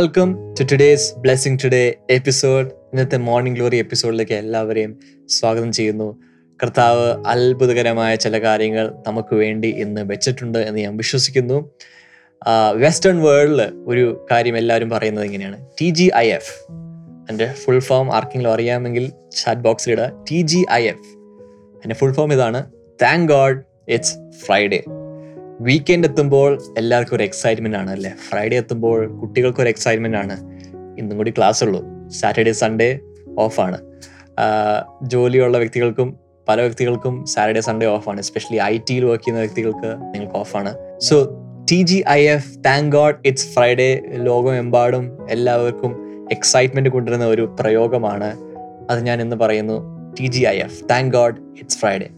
Welcome to today's blessing today episode ഇന്നത്തെ morning glory എപ്പിസോഡിലേക്ക് എല്ലാവരെയും സ്വാഗതം ചെയ്യുന്നു. കർത്താവ് അത്ഭുതകരമായ ചില കാര്യങ്ങൾ നമുക്ക് വേണ്ടി ഇന്ന് വെച്ചിട്ടുണ്ട് എന്ന് ഞാൻ വിശ്വസിക്കുന്നു. വെസ്റ്റേൺ വേൾഡിൽ ഒരു കാര്യം എല്ലാവരും പറയുന്നത് ഇങ്ങനെയാണ്. ടി ജി ഐ എഫ് എന്റെ ഫുൾ ഫോം ആർക്കെങ്കിലും അറിയാമെങ്കിൽ ചാറ്റ് ബോക്സിലിടുക ടി ജി ഐ എഫ് എന്റെ ഫുൾ ഫോം ഇതാണ്. Thank God it's Friday weekend എത്തുമ്പോൾ എല്ലാവർക്കും ഒരു എക്സൈറ്റ്മെന്റ് ആണ് അല്ലേ? ഫ്രൈഡേ എത്തുമ്പോൾ കുട്ടികൾക്ക് ഒരു എക്സൈറ്റ്മെന്റ് ആണ്. ഇന്നും കൂടി ക്ലാസ് ഉള്ളൂ. സാറ്റർഡേ സൺഡേ ഓഫാണ് ജോലിയുള്ള വ്യക്തികൾക്കും പല വ്യക്തികൾക്കും സാറ്റർഡേ സൺഡേ ഓഫാണ് എസ്പെഷ്യലി ഐ ടിയിൽ വർക്ക് ചെയ്യുന്ന വ്യക്തികൾക്ക് നിങ്ങൾക്ക് ഓഫാണ് so T G I F thank God it's Friday ലോകമെമ്പാടും എല്ലാവർക്കും എക്സൈറ്റ്മെന്റ് കൊണ്ടുവരുന്ന ഒരു പ്രയോഗമാണ്. അത് ഞാൻ ഇന്ന് പറയുന്നു. T G I F thank God it's Friday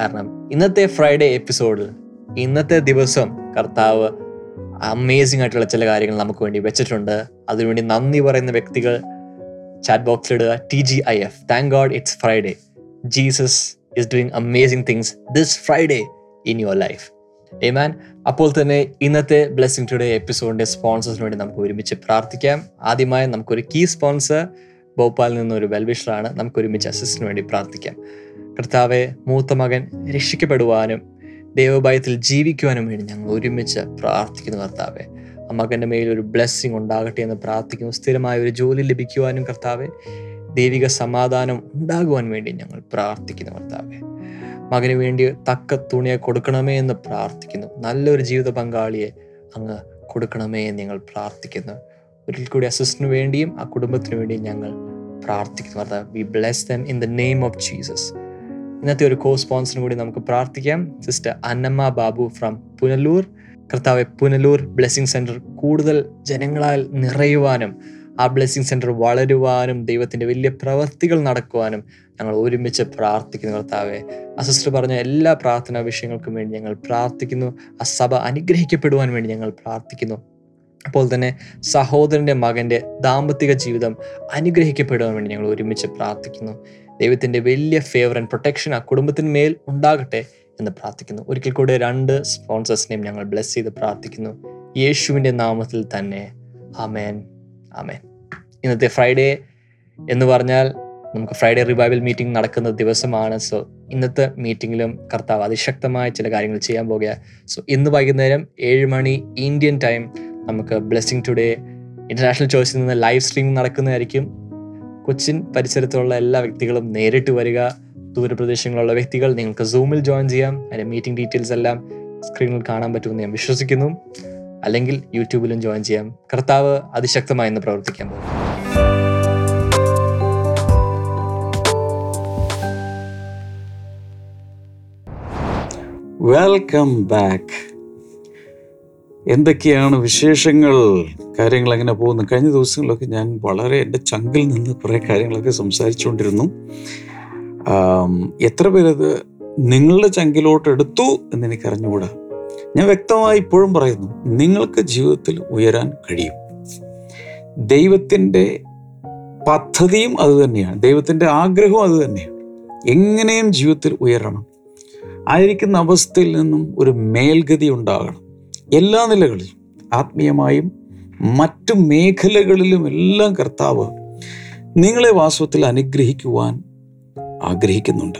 കാരണം ഇന്നത്തെ ഫ്രൈഡേ എപ്പിസോഡിൽ ഇന്നത്തെ ദിവസം കർത്താവ് അമേസിംഗ് ആയിട്ടുള്ള ചില കാര്യങ്ങൾ നമുക്ക് വേണ്ടി വെച്ചിട്ടുണ്ട്. അതിനുവേണ്ടി നന്ദി പറയുന്ന വ്യക്തികൾ chat ബോക്സിലിടുക T G I F thank God it's Friday Jesus is doing amazing things this Friday in your life man അപ്പോൾ തന്നെ ഇന്നത്തെ ബ്ലെസ്സിങ് ടുഡേ എപ്പിസോഡിന്റെ സ്പോൺസേഴ്സിന് വേണ്ടി നമുക്ക് ഒരുമിച്ച് പ്രാർത്ഥിക്കാം. ആദ്യമായി നമുക്കൊരു കീ സ്പോൺസർ ഭോപ്പാലിൽ നിന്നൊരു വെൽവിഷറാണ് നമുക്ക് ഒരുമിച്ച് അസിസ്റ്റിന് വേണ്ടി പ്രാർത്ഥിക്കാം. കർത്താവെ മൂത്ത മകൻ രക്ഷിക്കപ്പെടുവാനും ദൈവഭയത്തിൽ ജീവിക്കുവാനും വേണ്ടി ഞങ്ങൾ ഒരുമിച്ച് പ്രാർത്ഥിക്കുന്നു കർത്താവെ. ആ മകന്റെ മേൽ ഒരു ബ്ലെസ്സിങ് ഉണ്ടാകട്ടെ എന്ന് പ്രാർത്ഥിക്കുന്നു. സ്ഥിരമായ ഒരു ജോലി ലഭിക്കുവാനും കർത്താവെ. ദൈവിക സമാധാനം ഉണ്ടാകുവാൻ വേണ്ടി ഞങ്ങൾ പ്രാർത്ഥിക്കുന്നു കർത്താവെ. മകന് വേണ്ടി തക്ക തുണിയെ കൊടുക്കണമേ എന്ന് പ്രാർത്ഥിക്കുന്നു. നല്ലൊരു ജീവിത പങ്കാളിയെ അങ്ങ് കൊടുക്കണമേ എന്ന് ഞങ്ങൾ പ്രാർത്ഥിക്കുന്നു. ഒരിക്കൽ കൂടി അസിസ്റ്റിന് വേണ്ടിയും ആ കുടുംബത്തിന് വേണ്ടിയും ഞങ്ങൾ പ്രാർത്ഥിക്കുന്നു കർത്താവ്. We bless them in the name of Jesus ഇന്നത്തെ ഒരു കോ സ്പോൺസറിനും കൂടി നമുക്ക് പ്രാർത്ഥിക്കാം. Sister Annamma Babu from Punalur. കർത്താവ് പുനലൂർ ബ്ലെസ്സിങ് സെന്റർ കൂടുതൽ ജനങ്ങളാൽ നിറയുവാനും ആ ബ്ലെസ്സിങ് സെന്റർ വളരുവാനും ദൈവത്തിന്റെ വലിയ പ്രവൃത്തികൾ നടക്കുവാനും ഞങ്ങൾ ഒരുമിച്ച് പ്രാർത്ഥിക്കുന്നു കർത്താവെ. ആ സിസ്റ്റർ പറഞ്ഞ എല്ലാ പ്രാർത്ഥനാ വിഷയങ്ങൾക്കും വേണ്ടി ഞങ്ങൾ പ്രാർത്ഥിക്കുന്നു. ആ സഭ അനുഗ്രഹിക്കപ്പെടുവാൻ വേണ്ടി ഞങ്ങൾ പ്രാർത്ഥിക്കുന്നു. അപ്പോൾ തന്നെ സഹോദരന്റെ മകന്റെ ദാമ്പത്തിക ജീവിതം അനുഗ്രഹിക്കപ്പെടുവാൻ വേണ്ടി ഞങ്ങൾ ഒരുമിച്ച് പ്രാർത്ഥിക്കുന്നു. ദൈവത്തിന്റെ വലിയ ഫേവർ ആൻഡ് പ്രൊട്ടക്ഷൻ ആ കുടുംബത്തിന്മേൽ ഉണ്ടാകട്ടെ എന്ന് പ്രാർത്ഥിക്കുന്നു. ഒരിക്കൽ കൂടെ രണ്ട് സ്പോൺസേഴ്സിനെയും ഞങ്ങൾ ബ്ലെസ് ചെയ്ത് പ്രാർത്ഥിക്കുന്നു. യേശുവിന്റെ നാമത്തിൽ തന്നെ. അമേൻ അമേൻ ഇന്നത്തെ ഫ്രൈഡേ എന്ന് പറഞ്ഞാൽ നമുക്ക് ഫ്രൈഡേ റിവൈവൽ മീറ്റിംഗ് നടക്കുന്ന ദിവസമാണ്. സോ ഇന്നത്തെ മീറ്റിങ്ങിലും കർത്താവ് അതിശക്തമായ ചില കാര്യങ്ങൾ ചെയ്യാൻ പോകുക സോ ഇന്ന് വൈകുന്നേരം ഏഴ് മണി ഇന്ത്യൻ ടൈം നമുക്ക് ബ്ലെസ്സിങ് ടുഡേ ഇന്റർനാഷണൽ ചോയ്സിൽ നിന്ന് ലൈവ് സ്ട്രീം നടക്കുന്നതായിരിക്കും. കൊച്ചിൻ പരിസരത്തുള്ള എല്ലാ വ്യക്തികളും നേരിട്ട് വരിക. ദൂരപ്രദേശങ്ങളുള്ള വ്യക്തികൾ നിങ്ങൾക്ക് സൂമിൽ ജോയിൻ ചെയ്യാം. അതിന്റെ മീറ്റിംഗ് ഡീറ്റെയിൽസ് എല്ലാം സ്ക്രീനിൽ കാണാൻ പറ്റുമെന്ന് ഞാൻ വിശ്വസിക്കുന്നു. അല്ലെങ്കിൽ യൂട്യൂബിലും ജോയിൻ ചെയ്യാം. കർത്താവ് അതിശക്തമായി ഇന്ന് പ്രവർത്തിക്കാൻ പോകും വെൽക്കം ബാക്ക് എന്തൊക്കെയാണ് വിശേഷങ്ങൾ? കാര്യങ്ങൾ എങ്ങനെ പോകുന്നു? കഴിഞ്ഞ ദിവസങ്ങളിലൊക്കെ ഞാൻ വളരെ എന്റെ ചങ്കിൽ നിന്ന് കുറേ കാര്യങ്ങളൊക്കെ സംസാരിച്ചുകൊണ്ടിരുന്നു. എത്ര പേരത് നിങ്ങളുടെ ചങ്കിലോട്ട് എടുത്തു എന്ന് എനിക്ക് അറിഞ്ഞുകൂടാ ഞാൻ വ്യക്തമായി ഇപ്പോഴും പറയുന്നു നിങ്ങൾക്ക് ജീവിതത്തിൽ ഉയരാൻ കഴിയും. ദൈവത്തിന്റെ പദ്ധതിയും അതുതന്നെയാണ് ദൈവത്തിന്റെ ആഗ്രഹവും അതുതന്നെയാണ് എങ്ങനെയും ജീവിതത്തിൽ ഉയരണം. ആയിരിക്കുന്ന അവസ്ഥയിൽ നിന്നും ഒരു മേൽഗതി ഉണ്ടാകണം. എല്ലാ നിലകളിലും ആത്മീയമായും മറ്റു മേഖലകളിലും എല്ലാം കർത്താവ് നിങ്ങളെ വാസ്തവത്തിൽ അനുഗ്രഹിക്കുവാൻ ആഗ്രഹിക്കുന്നുണ്ട്.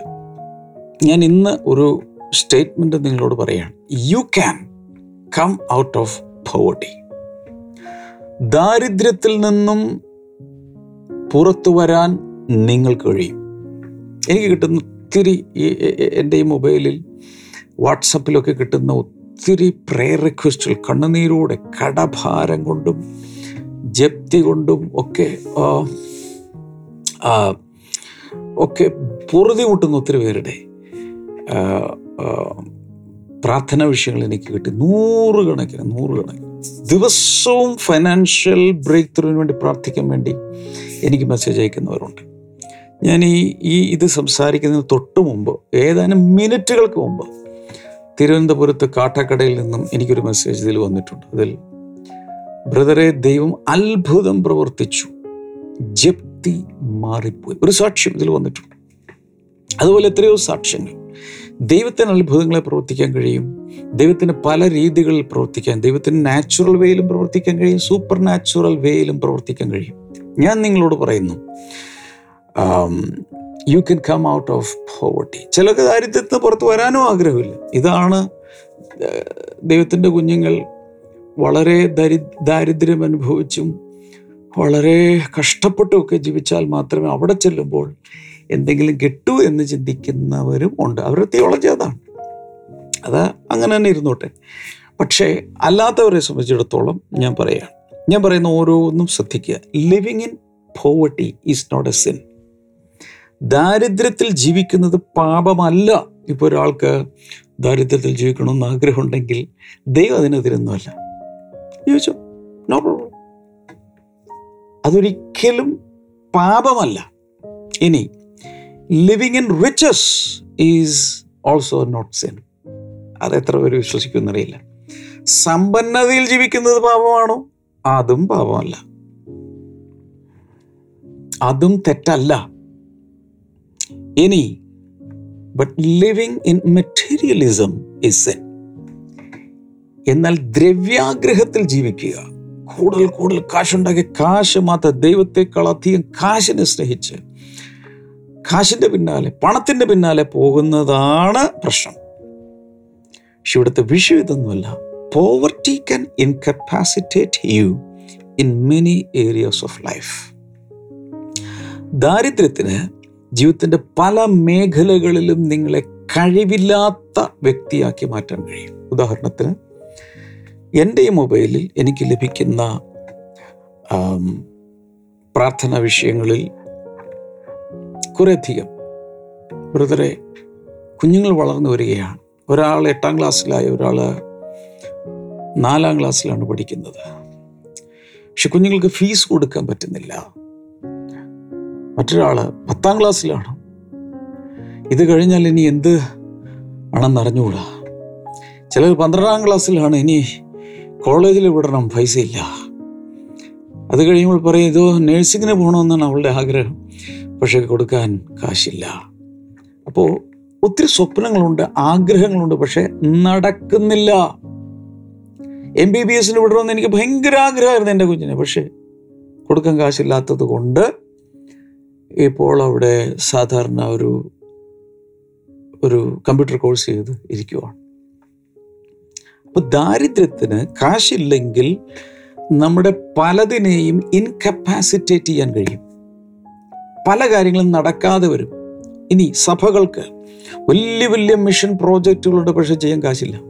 ഞാൻ ഇന്ന് ഒരു സ്റ്റേറ്റ്മെന്റ് നിങ്ങളോട് പറയാണ്. You can come out of poverty ദാരിദ്ര്യത്തിൽ നിന്നും പുറത്തു വരാൻ നിങ്ങൾക്ക് കഴിയും. എനിക്ക് കിട്ടുന്ന ഒത്തിരി എന്റെ ഈ മൊബൈലിൽ വാട്സപ്പിലൊക്കെ കിട്ടുന്ന ഒത്തിരി പ്രേയർ റിക്വസ്റ്റുകൾ കണ്ണുനീരോടെ കടഭാരം കൊണ്ടും ജപ്തി കൊണ്ടും ഒക്കെ ഒക്കെ പൊറുതി മുട്ടുന്ന ഒത്തിരി പേരുടെ പ്രാർത്ഥനാ വിഷയങ്ങൾ എനിക്ക് കിട്ടി. നൂറുകണക്കിന് നൂറുകണക്കിന്. ദിവസവും ഫൈനാൻഷ്യൽ ബ്രേക്ക് ത്രൂവിന് വേണ്ടി പ്രാർത്ഥിക്കാൻ വേണ്ടി എനിക്ക് മെസ്സേജ് അയക്കുന്നവരുണ്ട്. ഞാൻ ഈ ഈ ഇത് സംസാരിക്കുന്നതിന് തൊട്ട് മുമ്പ് ഏതാനും മിനിറ്റുകൾക്ക് മുമ്പ് തിരുവനന്തപുരത്ത് കാട്ടക്കടയിൽ നിന്നും എനിക്കൊരു മെസ്സേജ് ഇതിൽ വന്നിട്ടുണ്ട്. അതിൽ ബ്രദറെ ദൈവം അത്ഭുതം പ്രവർത്തിച്ചു. ജപ്തി മാറിപ്പോയി. ഒരു സാക്ഷ്യം ഇതിൽ വന്നിട്ടുണ്ട്. അതുപോലെ എത്രയോ സാക്ഷ്യങ്ങൾ. ദൈവത്തിന് അത്ഭുതങ്ങളെ പ്രവർത്തിക്കാൻ കഴിയും. ദൈവത്തിന് പല രീതികളിൽ പ്രവർത്തിക്കാൻ ദൈവത്തിന് നാച്ചുറൽ വേയിലും പ്രവർത്തിക്കാൻ കഴിയും. സൂപ്പർ നാച്ചുറൽ വേയിലും പ്രവർത്തിക്കാൻ കഴിയും. ഞാൻ നിങ്ങളോട് പറയുന്നു you can come out of poverty ചിലർക്ക് ദാരിദ്ര്യത്തിന് പുറത്ത് വരാനും ആഗ്രഹമില്ല. ഇതാണ് ദൈവത്തിന്റെ കുഞ്ഞുങ്ങൾ വളരെ ദരി ദാരിദ്ര്യം അനുഭവിച്ചും വളരെ കഷ്ടപ്പെട്ടുമൊക്കെ ജീവിച്ചാൽ മാത്രമേ അവിടെ ചെല്ലുമ്പോൾ എന്തെങ്കിലും കിട്ടൂ എന്ന് ചിന്തിക്കുന്നവരും ഉണ്ട്. അവരുടെ തിയോളജി അതാണ്. അത് അങ്ങനെ തന്നെ ഇരുന്നോട്ടെ. പക്ഷേ അല്ലാത്തവരെ സംബന്ധിച്ചിടത്തോളം ഞാൻ പറയാം ഞാൻ പറയുന്ന ഓരോന്നും ശ്രദ്ധിക്കുക. Living in poverty is not a sin ദാരിദ്ര്യത്തിൽ ജീവിക്കുന്നത് പാപമല്ല. ഇപ്പോൾ ഒരാൾക്ക് ദാരിദ്ര്യത്തിൽ ജീവിക്കണമെന്ന് ആഗ്രഹമുണ്ടെങ്കിൽ ദൈവം അതിനെതിരൊന്നുമല്ല. ചോദിച്ചു നോ പ്രോബ്ലം അതൊരിക്കലും പാപമല്ല. ഇനി living in riches is also not sin അത് എത്ര പേര് വിശ്വസിക്കുമെന്നറിയില്ല സമ്പന്നതയിൽ ജീവിക്കുന്നത് പാപമാണോ? അതും പാപമല്ല. അതും തെറ്റല്ല. ഇനി but living in materialism is sin എന്നാൽ ദ്രവ്യാഗ്രഹത്തിൽ ജീവിക്കുക. കൂടുതൽ കൂടുതൽ കാശുണ്ടാക്കി കാശ് മാത്രം ദൈവത്തെക്കാൾ അധികം കാശിനെ സ്നേഹിച്ച് കാശിന്റെ പിന്നാലെ പണത്തിന്റെ പിന്നാലെ പോകുന്നതാണ് പ്രശ്നം. പക്ഷെ ഇവിടുത്തെ വിഷയം ഇതൊന്നുമല്ല. Poverty can incapacitate you in many areas of life ദാരിദ്ര്യത്തിന് ജീവിതത്തിന്റെ പല മേഖലകളിലും നിങ്ങളെ കഴിവില്ലാത്ത വ്യക്തിയാക്കി മാറ്റാൻ കഴിയും. ഉദാഹരണത്തിന് എന്റെ ഈ മൊബൈലിൽ എനിക്ക് ലഭിക്കുന്ന പ്രാർത്ഥനാ വിഷയങ്ങളിൽ കുറേയധികം ബ്രദറെ കുഞ്ഞുങ്ങൾ വളർന്നു വരികയാണ്. ഒരാൾ എട്ടാം ക്ലാസ്സിലായി ഒരാൾ നാലാം ക്ലാസ്സിലാണ് പഠിക്കുന്നത്. പക്ഷെ കുഞ്ഞുങ്ങൾക്ക് ഫീസ് കൊടുക്കാൻ പറ്റുന്നില്ല. മറ്റൊരാൾ പത്താം ക്ലാസ്സിലാണ്. ഇത് കഴിഞ്ഞാൽ ഇനി എന്ത് ആണെന്നറിഞ്ഞുകൂടാ. ചിലർ പന്ത്രണ്ടാം ക്ലാസ്സിലാണ് ഇനി കോളേജിൽ വിടണം പൈസ ഇല്ല. അത് കഴിയുമ്പോൾ പറയും ഇതോ നേഴ്സിങ്ങിന് പോകണമെന്നാണ് അവളുടെ ആഗ്രഹം പക്ഷേ കൊടുക്കാൻ കാശില്ല. അപ്പോൾ ഒത്തിരി സ്വപ്നങ്ങളുണ്ട് ആഗ്രഹങ്ങളുണ്ട് പക്ഷേ നടക്കുന്നില്ല. എം ബി ബി എസിന് വിടണമെന്ന് എനിക്ക് ഭയങ്കര ആഗ്രഹമായിരുന്നു എന്റെ കുഞ്ഞിനെ പക്ഷേ കൊടുക്കാൻ കാശില്ലാത്തത് കൊണ്ട് ഇപ്പോൾ അവിടെ സാധാരണ ഒരു ഒരു കമ്പ്യൂട്ടർ കോഴ്സ് ചെയ്ത് ഇരിക്കുവാണ്. അപ്പോൾ ദാരിദ്ര്യത്തിന് കാശില്ലെങ്കിൽ നമ്മുടെ പലതിനെയും ഇൻകപ്പാസിറ്റേറ്റ് ചെയ്യാൻ കഴിയും. പല കാര്യങ്ങളും നടക്കാതെ വരും. ഇനി സഭകൾക്ക് വലിയ വലിയ മിഷൻ പ്രോജക്റ്റുകളുണ്ട് പക്ഷേ ചെയ്യാൻ കാശില്ല.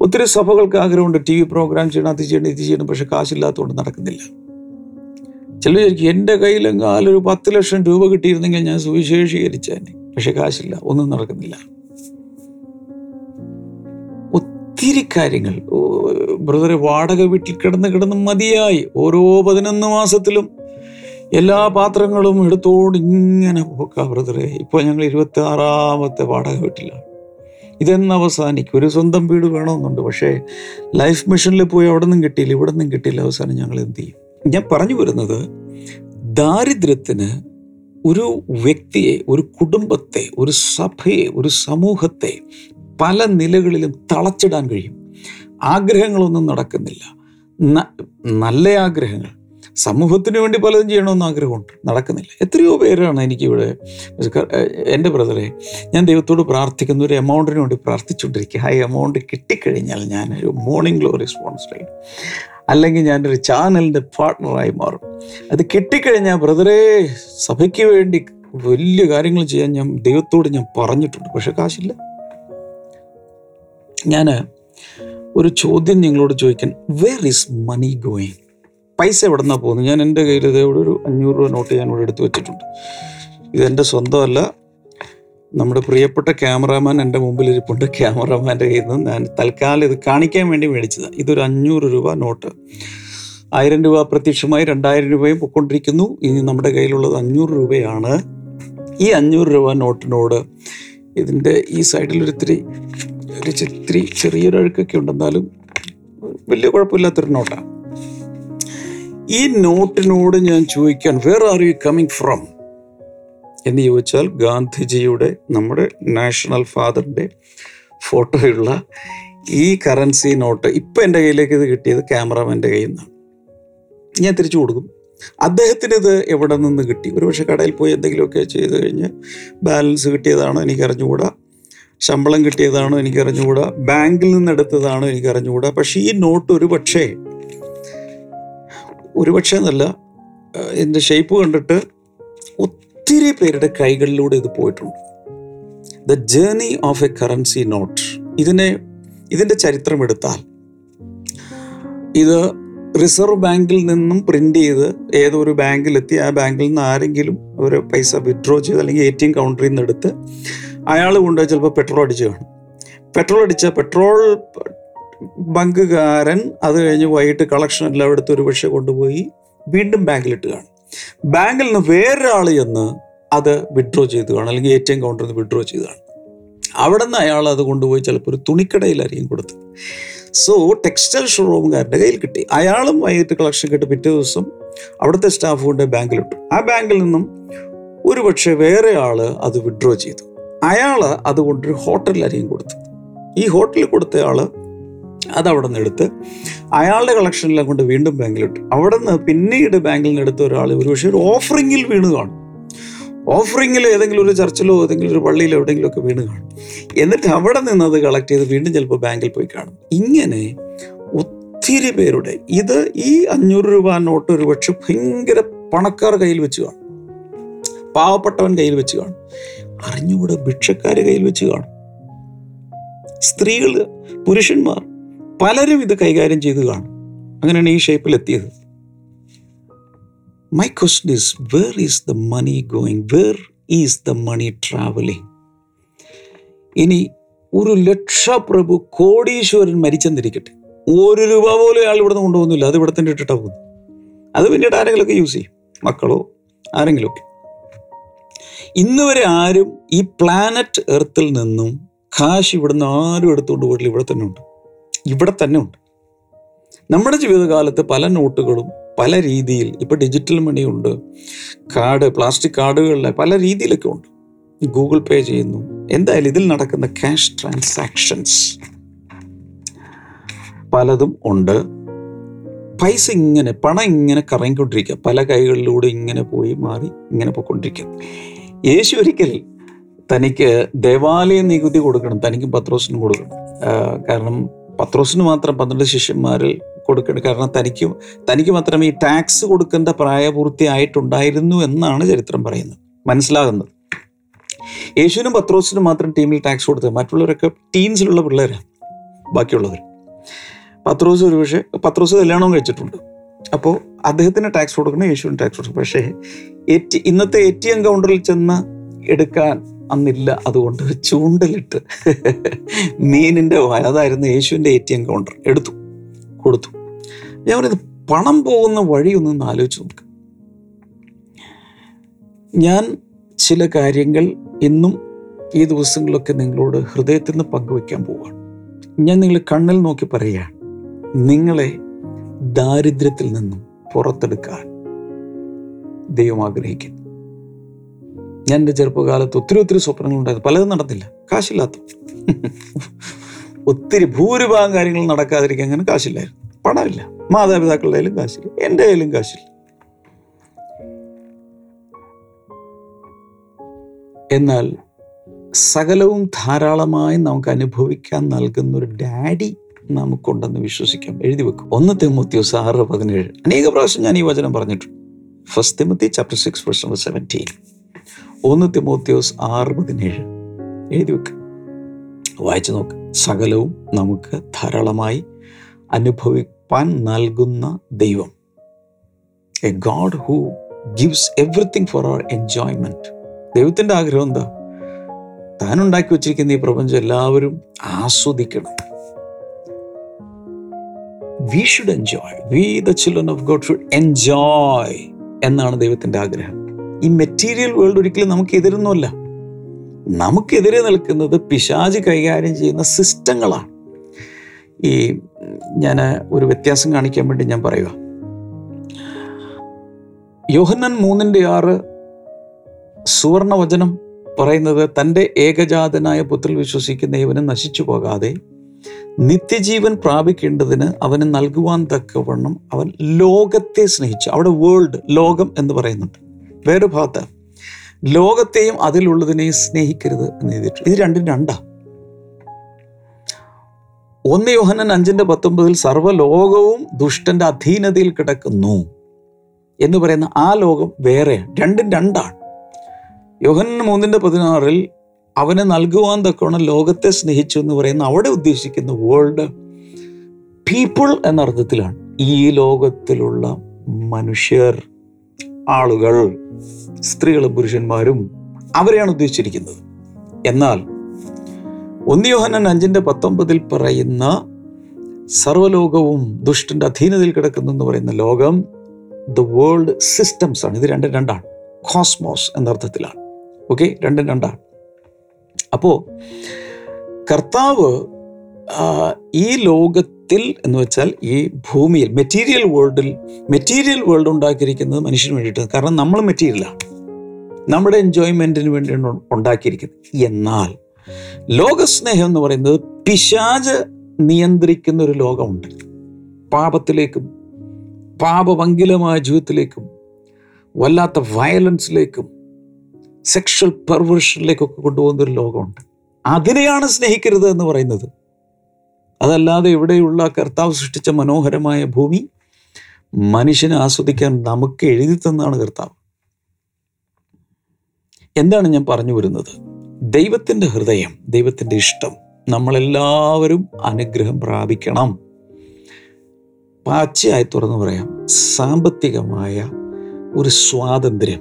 ഒത്തിരി സഭകൾക്ക് ആഗ്രഹമുണ്ട് ടി വി പ്രോഗ്രാം ചെയ്യണം അത് ചെയ്യണം ഇത് ചെയ്യണം പക്ഷെ കാശില്ലാത്തതുകൊണ്ട് നടക്കുന്നില്ല. ചിലർ ചോദിക്കും എന്റെ കയ്യിലെങ്കാലൊരു പത്ത് ലക്ഷം രൂപ കിട്ടിയിരുന്നെങ്കിൽ ഞാൻ സുവിശേഷീകരിച്ചേനെ. പക്ഷെ കാശില്ല ഒന്നും നടക്കുന്നില്ല. ഒത്തിരി കാര്യങ്ങൾ. ബ്രദറെ വാടക വീട്ടിൽ കിടന്ന് കിടന്ന് മതിയായി. ഓരോ പതിനൊന്ന് മാസത്തിലും എല്ലാ പാത്രങ്ങളും എടുത്തോണ്ട് ഇങ്ങനെ പോക്ക ബ്രദറെ. ഇപ്പോൾ ഞങ്ങൾ ഇരുപത്തി ആറാമത്തെ വാടക വീട്ടിലാണ്. ഇതെന്ന് അവസാനിക്കും. ഒരു സ്വന്തം വീട് വേണമെന്നുണ്ട്. പക്ഷേ ലൈഫ് മിഷനിൽ പോയി അവിടെ നിന്നും കിട്ടിയില്ല ഇവിടെ നിന്നും കിട്ടിയില്ല. അവസാനം ഞങ്ങൾ എന്ത് ചെയ്യും? ഞാൻ പറഞ്ഞു വരുന്നത് ദാരിദ്ര്യത്തിന് ഒരു വ്യക്തിയെ ഒരു കുടുംബത്തെ ഒരു സഭയെ ഒരു സമൂഹത്തെ പല നിലകളിലും തളച്ചിടാൻ കഴിയും. ആഗ്രഹങ്ങളൊന്നും നടക്കുന്നില്ല. നല്ല ആഗ്രഹങ്ങൾ. സമൂഹത്തിന് വേണ്ടി പലതും ചെയ്യണമെന്ന് ആഗ്രഹമുണ്ട്. നടക്കുന്നില്ല. എത്രയോ പേരാണ് എനിക്കിവിടെ എന്റെ ബ്രദറെ ഞാൻ ദൈവത്തോട് പ്രാർത്ഥിക്കുന്ന ഒരു എമൗണ്ടിന് വേണ്ടി പ്രാർത്ഥിച്ചുകൊണ്ടിരിക്കുക. ആ എമൗണ്ട് കിട്ടിക്കഴിഞ്ഞാൽ ഞാനൊരു മോർണിംഗ് ഗ്ലോറി സ്പോൺസർ അല്ലെങ്കിൽ ഞാനൊരു ചാനലിന്റെ പാർട്ട്ണറായി മാറും. അത് കിട്ടിക്കഴിഞ്ഞാൽ ബ്രദറെ സഭയ്ക്ക് വേണ്ടി വലിയ കാര്യങ്ങൾ ചെയ്യാൻ ഞാൻ ദൈവത്തോട് ഞാൻ പറഞ്ഞിട്ടുണ്ട്. പക്ഷെ കാശില്ല. ഞാൻ ഒരു ചോദ്യം നിങ്ങളോട് ചോദിക്കാൻ വേർ ഈസ് മണി ഗോയിങ് പൈസ എവിടെ നിന്നാണ് പോകുന്നത്? ഞാൻ എന്റെ കയ്യിൽ ഇതേ ഒരു അഞ്ഞൂറ് രൂപ നോട്ട് ഞാൻ ഇവിടെ എടുത്ത് വെച്ചിട്ടുണ്ട്. ഇതെന്റെ സ്വന്തമല്ല. നമ്മുടെ പ്രിയപ്പെട്ട ക്യാമറാമാൻ എന്റെ മുമ്പിൽ ഇരിപ്പുണ്ട് ക്യാമറാമാന്റെ കയ്യിൽ നിന്ന് ഞാൻ തൽക്കാലം ഇത് കാണിക്കാൻ വേണ്ടി മേടിച്ചതാണ്. ഇതൊരു അഞ്ഞൂറ് രൂപ നോട്ട്. ആയിരം രൂപ പ്രത്യക്ഷമായി രണ്ടായിരം രൂപയും പൊക്കൊണ്ടിരിക്കുന്നു ഇനി നമ്മുടെ കയ്യിലുള്ളത് അഞ്ഞൂറ് രൂപയാണ്. ഈ അഞ്ഞൂറ് രൂപ നോട്ടിനോട് ഇതിന്റെ ഈ സൈഡിലൊരു ഇത്തിരി ഒരു ഇത്തിരി ചെറിയൊരു അഴുക്കൊക്കെ ഉണ്ടെന്നാലും വലിയ കുഴപ്പമില്ലാത്തൊരു നോട്ടാണ്. ഈ നോട്ടിനോട് ഞാൻ ചോദിക്കാൻ where are you coming from എന്ന് ചോദിച്ചാൽ ഗാന്ധിജിയുടെ നമ്മുടെ നാഷണൽ ഫാദറിന്റെ ഫോട്ടോയുള്ള ഈ കറൻസി നോട്ട് ഇപ്പം എന്റെ കയ്യിലേക്ക് ഇത് കിട്ടിയത് ക്യാമറാമാന്റെ കയ്യിൽ നിന്നാണ്. ഞാൻ തിരിച്ചു കൊടുക്കും. അദ്ദേഹത്തിന് ഇത് എവിടെ നിന്ന് കിട്ടി? ഒരുപക്ഷെ കടയിൽ പോയി എന്തെങ്കിലുമൊക്കെ ചെയ്ത് കഴിഞ്ഞ് ബാലൻസ് കിട്ടിയതാണോ എനിക്ക് അറിഞ്ഞുകൂടാ ശമ്പളം കിട്ടിയതാണോ എനിക്ക് അറിഞ്ഞുകൂടാ ബാങ്കിൽ നിന്ന് എടുത്തതാണോ എനിക്ക് അറിഞ്ഞുകൂടാ പക്ഷേ ഈ നോട്ട് ഒരു പക്ഷേ ഒരു പക്ഷേ എന്നല്ല ഇതിന്റെ ഷേപ്പ് കണ്ടിട്ട് ഒത്തിരി പേരുടെ കൈകളിലൂടെ ഇത് പോയിട്ടുണ്ട്. The journey of a currency note ഇതിനെ ഇതിന്റെ ചരിത്രം എടുത്താൽ ഇത് റിസർവ് ബാങ്കിൽ നിന്നും പ്രിന്റ് ചെയ്ത് ഏതൊരു ബാങ്കിലെത്തി ആ ബാങ്കിൽ നിന്ന് ആരെങ്കിലും ഒരു പൈസ വിഡ്രോ ചെയ്ത് അല്ലെങ്കിൽ എ ടി എം കൗണ്ടറിൽ നിന്ന് എടുത്ത് അയാൾ കൊണ്ടുപോയി ചിലപ്പോൾ പെട്രോൾ അടിച്ച് കാണും. പെട്രോൾ അടിച്ച പെട്രോൾ ബങ്കുകാരൻ അത് കഴിഞ്ഞ് വൈകിട്ട് കളക്ഷൻ എല്ലാം എടുത്ത് ഒരു പക്ഷേ കൊണ്ടുപോയി വീണ്ടും ബാങ്കിലിട്ട് കാണും. ബാങ്കിൽ നിന്ന് വേറൊരാൾ ചെന്ന് അത് വിഡ്രോ ചെയ്തു കാണും അല്ലെങ്കിൽ എ ടി എം കൗണ്ടറിൽ നിന്ന് വിഡ്രോ ചെയ്തു കാണും അവിടെ നിന്ന് അയാൾ അത് കൊണ്ടുപോയി ചിലപ്പോൾ ഒരു തുണിക്കടയിലായിരിക്കും കൊടുത്തത് സോ ടെക്സ്റ്റൈൽ ഷോറൂമുകാരന്റെ കയ്യിൽ കിട്ടി. അയാളും വൈകിട്ട് കളക്ഷൻ കിട്ടി പിറ്റേ ദിവസം അവിടുത്തെ സ്റ്റാഫ് കൊണ്ട് ബാങ്കിലിട്ടു. ആ ബാങ്കിൽ നിന്നും ഒരു പക്ഷേ വേറെ ആൾ അത് വിഡ്രോ ചെയ്തു. അയാൾ അത് കൊണ്ടൊരു ഹോട്ടലിലായിരിക്കും കൊടുത്തു. ഈ ഹോട്ടലിൽ കൊടുത്ത ആൾ അത് നിന്ന് എടുത്ത് അയാളുടെ കളക്ഷനെല്ലാം കൊണ്ട് വീണ്ടും ബാങ്കിലിട്ടു. അവിടെ നിന്ന് പിന്നീട് ബാങ്കിൽ നിന്ന് എടുത്ത ഒരാൾ ഒരുപക്ഷെ ഒരു ഓഫറിങ്ങിൽ വീണ് കാണും. ഓഫറിങ്ങിൽ ഏതെങ്കിലും ഒരു ചർച്ചിലോ ഏതെങ്കിലും ഒരു പള്ളിയിലോ എവിടെയെങ്കിലും ഒക്കെ വീണ് കാണും. എന്നിട്ട് അവിടെ നിന്ന് അത് കളക്ട് ചെയ്ത് വീണ്ടും ചിലപ്പോൾ ബാങ്കിൽ പോയി കാണും. ഇങ്ങനെ ഒത്തിരി പേരുടെ ഇത് ഈ അഞ്ഞൂറ് രൂപ നോട്ട് ഒരു പക്ഷെ ഭയങ്കര പണക്കാർ കയ്യിൽ വെച്ച് കാണും. പാവപ്പെട്ടവൻ കയ്യിൽ വെച്ച് കാണും. അറിഞ്ഞുകൂടെ ഭിക്ഷക്കാർ കയ്യിൽ വെച്ച് കാണും. സ്ത്രീകൾ പുരുഷന്മാർ പലരും ഇത് കൈകാര്യം ചെയ്ത് കാണും. അങ്ങനെയാണ് ഈ ഷേപ്പിൽ എത്തിയത്. My question is where is the money going where is the money travelling ഇനി ഒരു ലക്ഷപ്രഭു കോടീശ്വരൻ മരിച്ചെന്നിരിക്കട്ടെ. ഒരു രൂപ പോലും അയാൾ ഇവിടെ നിന്ന് കൊണ്ടുപോകുന്നില്ല. അത് ഇവിടെ തന്നെ ഇട്ടിട്ടാ പോകുന്നു അത് പിന്നീട് ആരെങ്കിലുമൊക്കെ യൂസ് ചെയ്യും. മക്കളോ ആരെങ്കിലുമൊക്കെ. ഇന്ന് വരെ ആരും ഈ പ്ലാനറ്റ് എർത്തിൽ നിന്നും കാശ് ഇവിടുന്ന് ആരും എടുത്തുകൊണ്ട് പോയിട്ടില്ല. ഇവിടെ തന്നെ ഉണ്ട്. ഇവിടെ തന്നെ ഉണ്ട്. നമ്മുടെ ജീവിതകാലത്ത് പല നോട്ടുകളും പല രീതിയിൽ ഇപ്പൊ ഡിജിറ്റൽ മണി ഉണ്ട് കാർഡ് പ്ലാസ്റ്റിക് കാർഡുകളിലെ പല രീതിയിലൊക്കെ ഉണ്ട്. ഗൂഗിൾ പേ ചെയ്യുന്നു. എന്തായാലും ഇതിൽ നടക്കുന്ന ക്യാഷ് ട്രാൻസാക്ഷൻസ് പലതും ഉണ്ട്. പൈസ ഇങ്ങനെ പണം ഇങ്ങനെ കറങ്ങിക്കൊണ്ടിരിക്കുക. പല കൈകളിലൂടെ ഇങ്ങനെ പോയി മാറി ഇങ്ങനെ പോയിക്കൊണ്ടിരിക്കുക. യേശു ഒരിക്കൽ തനിക്ക് ദേവാലയ നികുതി കൊടുക്കണം. തനിക്ക് പത്രോസിനും കൊടുക്കണം. കാരണം പത്രോസിന് മാത്രം പന്ത്രണ്ട് ശിഷ്യന്മാരിൽ കൊടുക്കേണ്ട കാരണം തനിക്ക് തനിക്ക് മാത്രമേ ഈ ടാക്സ് കൊടുക്കേണ്ട പ്രായപൂർത്തി ആയിട്ടുണ്ടായിരുന്നു എന്നാണ് ചരിത്രം പറയുന്നത്. മനസ്സിലാകുന്നത്. യേശുവിനും പത്രോസിനും മാത്രം ടീമിൽ ടാക്സ് കൊടുത്തത്. മറ്റുള്ളവരൊക്കെ ടീൻസിലുള്ള പിള്ളേരാണ് ബാക്കിയുള്ളവർ പത്രോസ് ഒരുപക്ഷെ പത്രോസ് കല്യാണവും കഴിച്ചിട്ടുണ്ട്. അപ്പോൾ അദ്ദേഹത്തിന് ടാക്സ് കൊടുക്കണം യേശുവിന് ടാക്സ് കൊടുക്കണം. പക്ഷേ എറ്റി ഇന്നത്തെ എ ടി എം കൗണ്ടറിൽ ചെന്ന് എടുക്കാൻ അന്നില്ല അതുകൊണ്ട് ചൂണ്ടലിട്ട് മീനിന്റെ വായ അതായിരുന്നു യേശുവിന്റെ എ ടി എം കൗണ്ടർ എടുത്തു കൊടുത്തു. ഞാൻ പറയുന്നത് പണം പോകുന്ന വഴി ഒന്ന് ആലോചിച്ച് നോക്ക്. ഞാൻ ചില കാര്യങ്ങൾ ഇന്നും ഈ ദിവസങ്ങളിലൊക്കെ നിങ്ങളോട് ഹൃദയത്തിൽ നിന്ന് പങ്കുവെക്കാൻ പോവുകയാണ് ഞാൻ നിങ്ങൾ കണ്ണിൽ നോക്കി പറയുകയാണ്. നിങ്ങളെ ദാരിദ്ര്യത്തിൽ നിന്നും പുറത്തെടുക്കാൻ ദൈവം ആഗ്രഹിക്കുന്നു. ഞാൻ എന്റെ ചെറുപ്പകാലത്ത് ഒത്തിരി ഒത്തിരി സ്വപ്നങ്ങൾ ഉണ്ടായിരുന്നു പലതും നടന്നില്ല. കാശില്ലാത്ത. ഒത്തിരി ഭൂരിഭാഗം കാര്യങ്ങൾ നടക്കാതിരിക്കാൻ അങ്ങനെ കാശില്ലായിരുന്നു. പണമില്ല. മാതാപിതാക്കളുടെ കയ്യിലും കാശില്ല. എന്റെ കയ്യിലും കാശില്ല. എന്നാൽ സകലവും ധാരാളമായി നമുക്ക് അനുഭവിക്കാൻ നൽകുന്ന ഒരു ഡാഡി നമുക്കുണ്ടെന്ന് വിശ്വസിക്കാം. എഴുതി വെക്കും. ഒന്ന് തിമുത്തിയോസ് ആറ് പതിനേഴ്. അനേക പ്രാവശ്യം ഞാൻ ഈ വചനം പറഞ്ഞിട്ടുണ്ട്. First Timothy chapter six verse seventeen ഒന്ന് തിമോത്യോസ് ആറ് പതിനേഴ്. എഴുതി വെക്ക്. വായിച്ചു നോക്ക്. സകലവും നമുക്ക് ധാരാളമായി അനുഭവിപ്പാൻ നൽകുന്ന ദൈവം. A God who gives everything for our enjoyment ദൈവത്തിന്റെ ആഗ്രഹം എന്താ? താൻ ഉണ്ടാക്കി വെച്ചിരിക്കുന്ന ഈ പ്രപഞ്ചം എല്ലാവരും ആസ്വദിക്കണം. We should enjoy we the children of God should enjoy എന്നാണ് ദൈവത്തിന്റെ ആഗ്രഹം. ഈ മെറ്റീരിയൽ വേൾഡ് ഒരിക്കലും നമുക്ക് എതിരൊന്നുമല്ല. നമുക്കെതിരെ നിൽക്കുന്നത് പിശാജ് കൈകാര്യം ചെയ്യുന്ന സിസ്റ്റങ്ങളാണ്. ഈ ഞാൻ ഒരു വ്യത്യാസം കാണിക്കാൻ വേണ്ടി ഞാൻ പറയുക. യോഹന്നൻ മൂന്നിന്റെ ആറ് സുവർണവചനം പറയുന്നത് തന്റെ ഏകജാതനായ പുത്രൽ വിശ്വസിക്കുന്ന ഇവന് നശിച്ചു പോകാതെ നിത്യജീവൻ പ്രാപിക്കേണ്ടതിന് അവന് നൽകുവാൻ തക്കവണ്ണം അവൻ ലോകത്തെ സ്നേഹിച്ചു. അവിടെ വേൾഡ് ലോകം എന്ന് പറയുന്നുണ്ട്. വേറെ ഭാഗത്ത് ലോകത്തെയും അതിലുള്ളതിനെയും സ്നേഹിക്കരുത് എന്ന് എഴുതിയിട്ടുണ്ട്. ഇത് രണ്ടും രണ്ടാ. ഒന്ന് യോഹനൻ അഞ്ചിന്റെ പത്തൊമ്പതിൽ സർവലോകവും ദുഷ്ടന്റെ അധീനതയിൽ കിടക്കുന്നു എന്ന് പറയുന്ന ആ ലോകം വേറെ രണ്ടും രണ്ടാണ്. യോഹനൻ മൂന്നിന്റെ പതിനാറിൽ അവനെ നൽകുവാൻ തക്കവണ്ണം ലോകത്തെ സ്നേഹിച്ചു എന്ന് പറയുന്ന അവിടെ ഉദ്ദേശിക്കുന്ന വേൾഡ് പീപ്പിൾ എന്ന അർത്ഥത്തിലാണ് ഈ ലോകത്തിലുള്ള മനുഷ്യർ. ആളുകൾ സ്ത്രീകളും പുരുഷന്മാരും അവരെയാണ് ഉദ്ദേശിച്ചിരിക്കുന്നത്. എന്നാൽ ഒന്നിയോഹനൻ അഞ്ചിന്റെ പത്തൊമ്പതിൽ പറയുന്ന സർവലോകവും ദുഷ്ടന്റെ അധീനതയിൽ കിടക്കുന്നു എന്ന് പറയുന്ന ലോകം ദ വേൾഡ് സിസ്റ്റംസ് ആണ്. ഇത് രണ്ടും രണ്ടാണ്. കോസ്മോസ് എന്നർത്ഥത്തിലാണ് ഓക്കെ രണ്ടും രണ്ടാണ്. അപ്പോൾ കർത്താവ് ഈ ഈ ലോകത്തിൽ എന്ന് വെച്ചാൽ ഈ ഭൂമിയിൽ മെറ്റീരിയൽ വേൾഡിൽ മെറ്റീരിയൽ വേൾഡ് ഉണ്ടാക്കിയിരിക്കുന്നത് മനുഷ്യന് വേണ്ടിയിട്ട് കാരണം നമ്മൾ മെറ്റീരിയലാണ് നമ്മുടെ എൻജോയ്മെന്റിന് വേണ്ടിയാണ് ഉണ്ടാക്കിയിരിക്കുന്നത്. എന്നാൽ ലോകസ്നേഹം എന്ന് പറയുന്നത് പിശാജ് നിയന്ത്രിക്കുന്ന ഒരു ലോകമുണ്ട്. പാപത്തിലേക്കും പാപഭംഗിലമായ ജീവിതത്തിലേക്കും വല്ലാത്ത വയലൻസിലേക്കും സെക്ഷൽ പെർവേഷനിലേക്കൊക്കെ കൊണ്ടുപോകുന്ന ഒരു ലോകമുണ്ട്. അതിനെയാണ് സ്നേഹിക്കരുത് എന്ന് പറയുന്നത്. അതല്ലാതെ ഇവിടെയുള്ള കർത്താവ് സൃഷ്ടിച്ച മനോഹരമായ ഭൂമി മനുഷ്യനെ ആസ്വദിക്കാൻ നമുക്ക് എഴുതി തന്നാണ് കർത്താവ്. എന്താണ് ഞാൻ പറഞ്ഞു വരുന്നത്? ദൈവത്തിന്റെ ഹൃദയം ദൈവത്തിന്റെ ഇഷ്ടം നമ്മളെല്ലാവരും അനുഗ്രഹം പ്രാപിക്കണം. പാച്ചയായി തുറന്നു പറയാം സാമ്പത്തികമായ ഒരു സ്വാതന്ത്ര്യം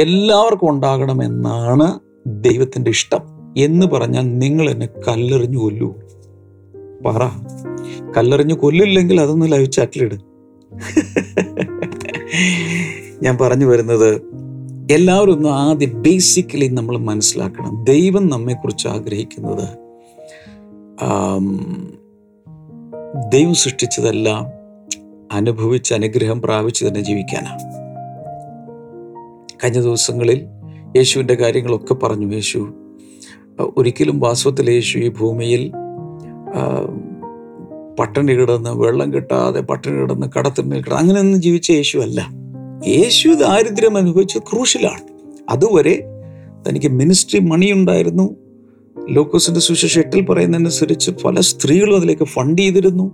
എല്ലാവർക്കും ഉണ്ടാകണമെന്നാണ് ദൈവത്തിന്റെ ഇഷ്ടം എന്ന് പറഞ്ഞാൽ നിങ്ങൾ എന്നെ കല്ലെറിഞ്ഞു കൊല്ലൂ. പറ. കല്ലെറിഞ്ഞു കൊല്ലില്ലെങ്കിൽ അതൊന്ന് ലൈവ് ചാറ്റിലിട് ഞാൻ പറഞ്ഞു വരുന്നത് എല്ലാവരും ഒന്ന് ആദ്യം ബേസിക്കലി നമ്മൾ മനസ്സിലാക്കണം. ദൈവം നമ്മെക്കുറിച്ച് ആഗ്രഹിക്കുന്നത് ദൈവം സൃഷ്ടിച്ചതെല്ലാം അനുഭവിച്ച് അനുഗ്രഹം പ്രാപിച്ച് തന്നെ ജീവിക്കാനാണ്. കഴിഞ്ഞ ദിവസങ്ങളിൽ യേശുവിന്റെ കാര്യങ്ങളൊക്കെ പറഞ്ഞു. യേശു ഒരിക്കലും വാസ്തവത്തിൽ യേശു ഈ ഭൂമിയിൽ പട്ടിണി കിടന്ന് വെള്ളം കിട്ടാതെ പട്ടിണി കിടന്ന് കടത്തിന്മേൽ കിടന്ന് അങ്ങനെയൊന്നും ജീവിച്ച യേശു അല്ല. യേശു ദാരിദ്ര്യം അനുഭവിച്ച് ക്രൂശിലാണ്. അതുവരെ തനിക്ക് മിനിസ്ട്രി മണി ഉണ്ടായിരുന്നു ലോക്കോസിന്റെ സുശേഷം എട്ടിൽ പറയുന്നതനുസരിച്ച് പല സ്ത്രീകളും അതിലേക്ക് ഫണ്ട് ചെയ്തിരുന്നു.